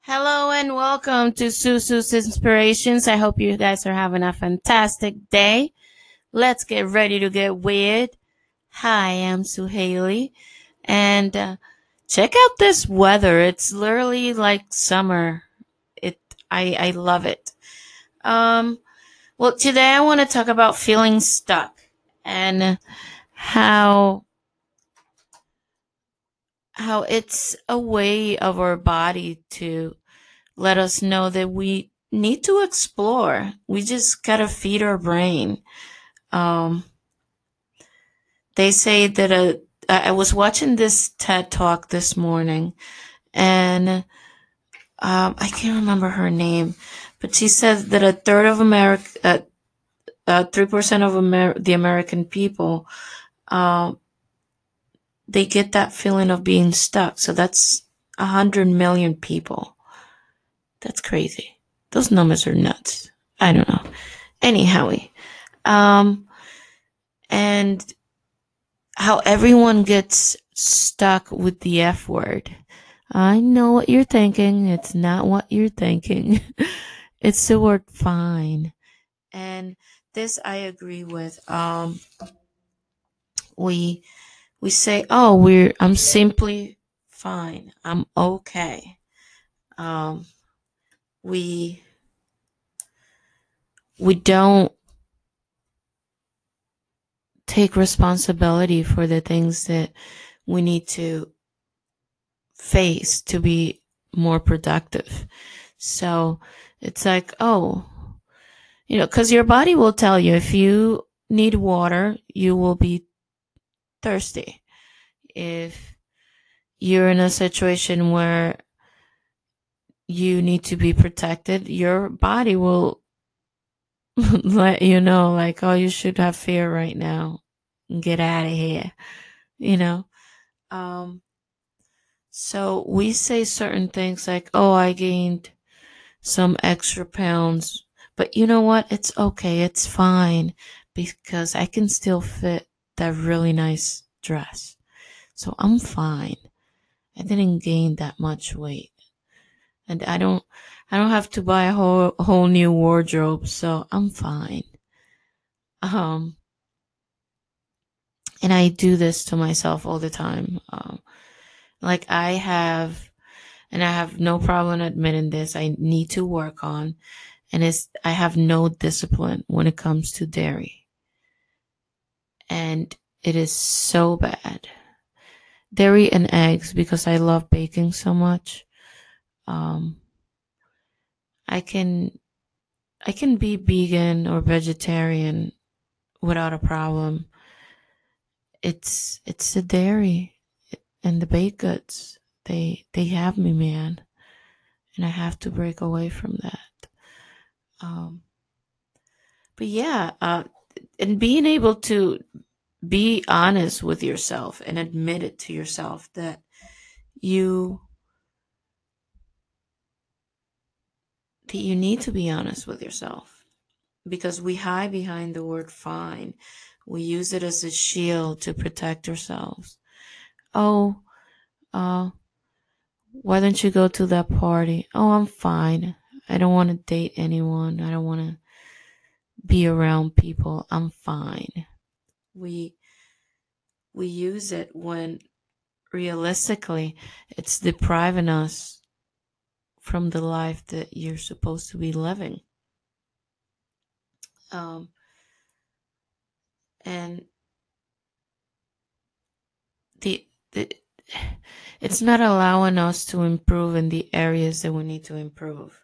Hello and welcome to Susu's Inspirations. I hope you guys are having a fantastic day. Let's get ready to get weird. Hi, I'm Sue Haley, and uh, check out this weather. It's literally like summer. It, I, I love it. Um, well, today I want to talk about feeling stuck and how how it's a way of our body to let us know that we need to explore. We just gotta feed our brain. Um, they say that a, I was watching this TED talk this morning, and um, I can't remember her name, but she said that a third of America, uh, three uh, percent of Amer- the American people, uh, they get that feeling of being stuck. So that's a hundred million people. That's crazy. Those numbers are nuts. I don't know. Anyhow, um, and how everyone gets stuck with the F word. I know what you're thinking. It's not what you're thinking. it's the word fine. And this I agree with. Um, we we say, "Oh, we're I'm simply fine. I'm okay." Um, we we don't take responsibility for the things that we need to face to be more productive. So it's like, oh, you know, because your body will tell you if you need water, you will be thirsty. If you're in a situation where you need to be protected, your body will let you know, like, oh, you should have fear right now. Get out of here. You know? Um, so we say certain things like, oh, I gained some extra pounds. But you know what? It's okay. It's fine because I can still fit that really nice dress. So I'm fine. I didn't gain that much weight. And I don't, I don't have to buy a whole, whole new wardrobe. So I'm fine. Um, and I do this to myself all the time. Um, like I have, and I have no problem admitting this, I need to work on, and it's, I have no discipline when it comes to dairy. And it is so bad. Dairy and eggs because I love baking so much. Um, I can, I can be vegan or vegetarian without a problem it's it's the dairy and the baked goods. They they have me, man, and I have to break away from that. Um, but yeah, uh, and being able to be honest with yourself and admit it to yourself that you that you need to be honest with yourself because we hide behind the word fine we use it as a shield to protect ourselves. Oh, uh, why don't you go to that party? Oh, I'm fine. I don't want to date anyone. I don't want to be around people. I'm fine. We we use it when realistically it's depriving us from the life that you're supposed to be living. Um, and the, the it's not allowing us to improve in the areas that we need to improve.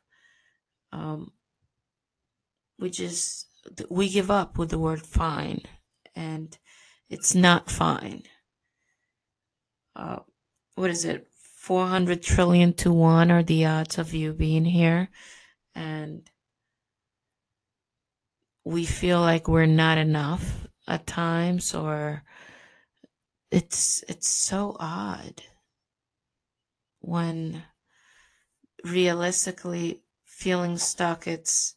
Um, we just we give up with the word fine, and it's not fine. Uh, what is it? 400 trillion to one are the odds of you being here. And we feel like we're not enough at times or it's it's so odd when realistically feeling stuck it's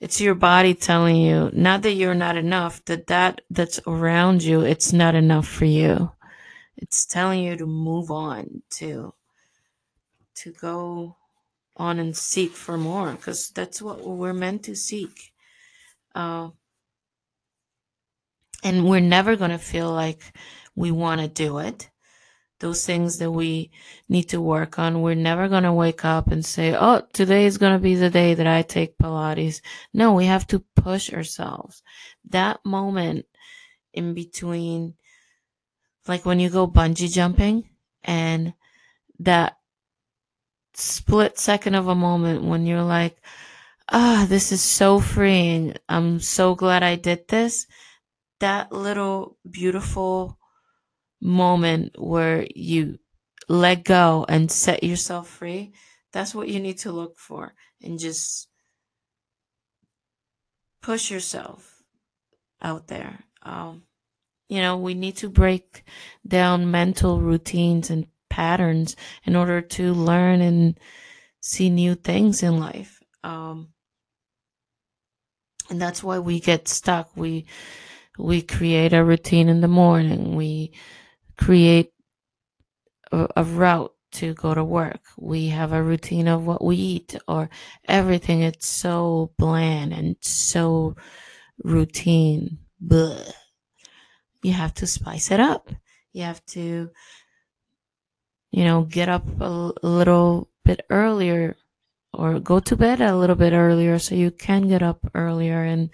it's your body telling you not that you're not enough that that that's around you it's not enough for you. It's telling you to move on to to go on and seek for more because that's what we're meant to seek. Uh, and we're never going to feel like we want to do it those things that we need to work on we're never going to wake up and say oh today is going to be the day that i take pilates no we have to push ourselves that moment in between like when you go bungee jumping and that split second of a moment when you're like, ah, oh, this is so freeing. I'm so glad I did this. That little beautiful moment where you let go and set yourself free, that's what you need to look for and just push yourself out there. Um, you know, we need to break down mental routines and patterns in order to learn and see new things in life. Um, and that's why we get stuck. We we create a routine in the morning. We create a, a route to go to work. We have a routine of what we eat or everything. It's so bland and so routine. But You have to spice it up. You have to you know, get up a, a little bit earlier or go to bed a little bit earlier so you can get up earlier and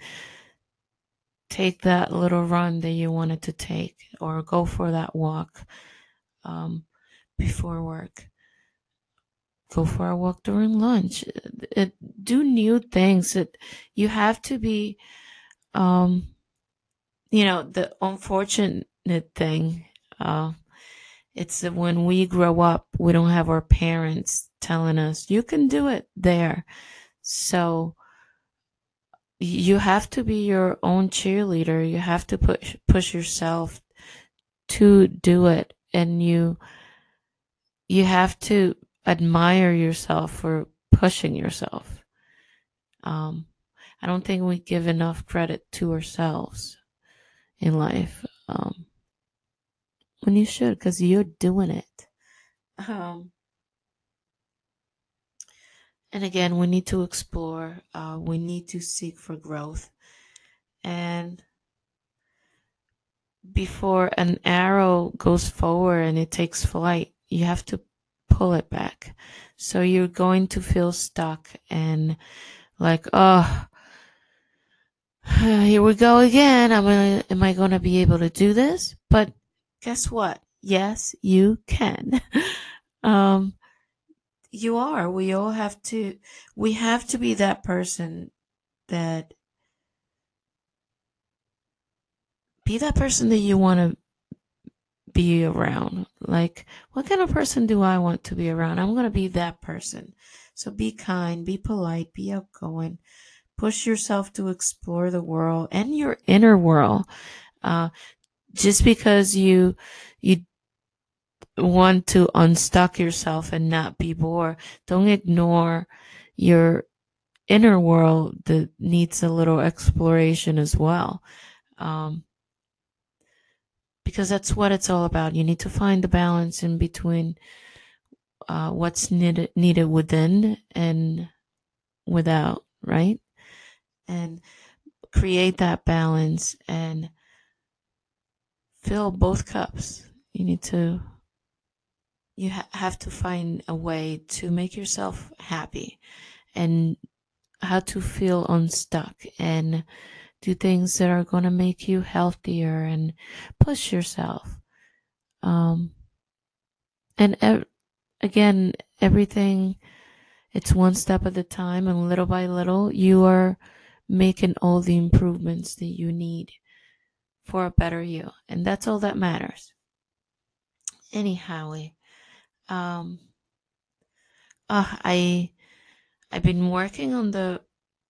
take that little run that you wanted to take or go for that walk um, before work. Go for a walk during lunch. It, it, do new things. That you have to be um, you know the unfortunate thing uh, it's that when we grow up, we don't have our parents telling us, you can do it there. So you have to be your own cheerleader. You have to push, push yourself to do it. And you, you have to admire yourself for pushing yourself. Um, I don't think we give enough credit to ourselves in life. Um, when you should because you're doing it. Um, and again, we need to explore, uh, we need to seek for growth. And before an arrow goes forward and it takes flight, you have to pull it back. So you're going to feel stuck and like, oh, here we go again. Am I, am I going to be able to do this? But guess what? Yes, you can. um, you are. We all have to, we have to be that person that, be that person that you want to be around. Like, what kind of person do I want to be around? I'm going to be that person. So be kind, be polite, be outgoing, push yourself to explore the world and your inner world. Uh, just because you you want to unstuck yourself and not be bored. Don't ignore your inner world that needs a little exploration as well. Um, because that's what it's all about. You need to find the balance in between uh, what's needed needed within and without right? And create that balance and fill both cups. You need to, you ha- have to find a way to make yourself happy and how to feel unstuck and do things that are going to make you healthier and push yourself. Um, and ev- again, everything, it's one step at a time, and little by little, you are making all the improvements that you need for a better you. And that's all that matters. Anyhow, um, uh, I, I've been working on the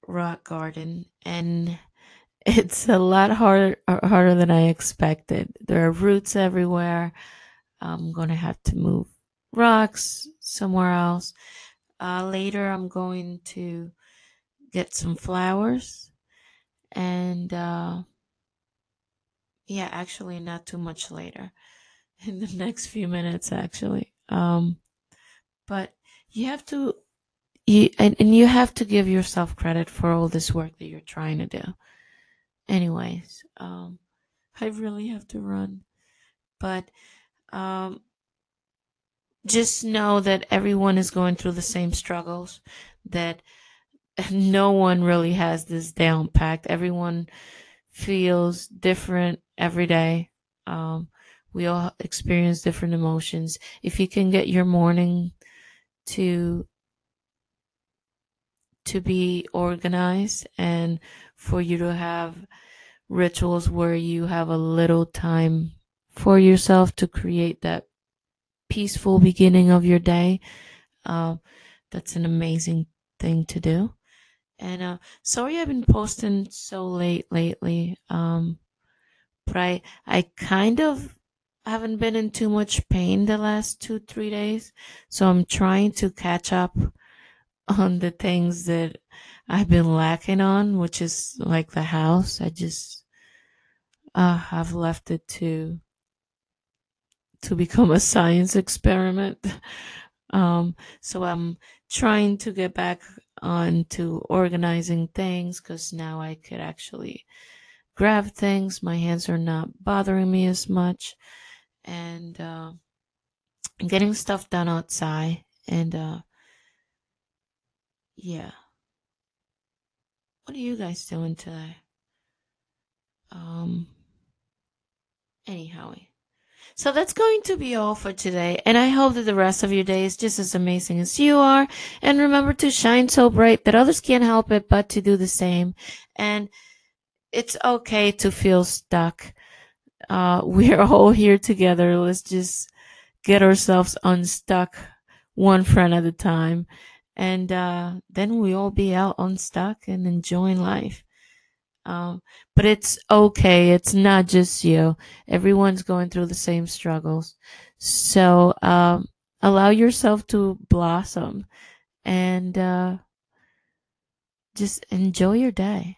rock garden and it's a lot harder, harder than I expected. There are roots everywhere. I'm to have to move rocks somewhere else. Uh, later, I'm going to get some flowers and uh, yeah, actually, not too much later. in the next few minutes, actually. Um, but you have to, you, and, and you have to give yourself credit for all this work that you're trying to do. Anyways, um, I really have to run, but, um, just know that everyone is going through the same struggles that no one really has this down packed. Everyone feels different every day. Um, we all experience different emotions. If you can get your morning to to be organized and for you to have rituals where you have a little time for yourself to create that peaceful beginning of your day, uh, that's an amazing thing to do. And uh, sorry I've been posting so late lately. Um, but I I kind of haven't been in too much pain the last two three days, so I'm trying to catch up on the things that I've been lacking on, which is like the house. I just uh, have left it to to become a science experiment. Um, so I'm trying to get back on to organizing things because now I could actually grab things. My hands are not bothering me as much. And uh, getting stuff done outside. And uh, yeah. What are you guys doing today? Um, anyhow. So that's going to be all for today. And I hope that the rest of your day is just as amazing as you are. And remember to shine so bright that others can't help it but to do the same. And it's okay to feel stuck. Uh, we're all here together. Let's just get ourselves unstuck one friend at a time. And uh, then we all be out unstuck and enjoying life. Um, but it's okay. It's not just you. Everyone's going through the same struggles. So, um, allow yourself to blossom and, uh, just enjoy your day.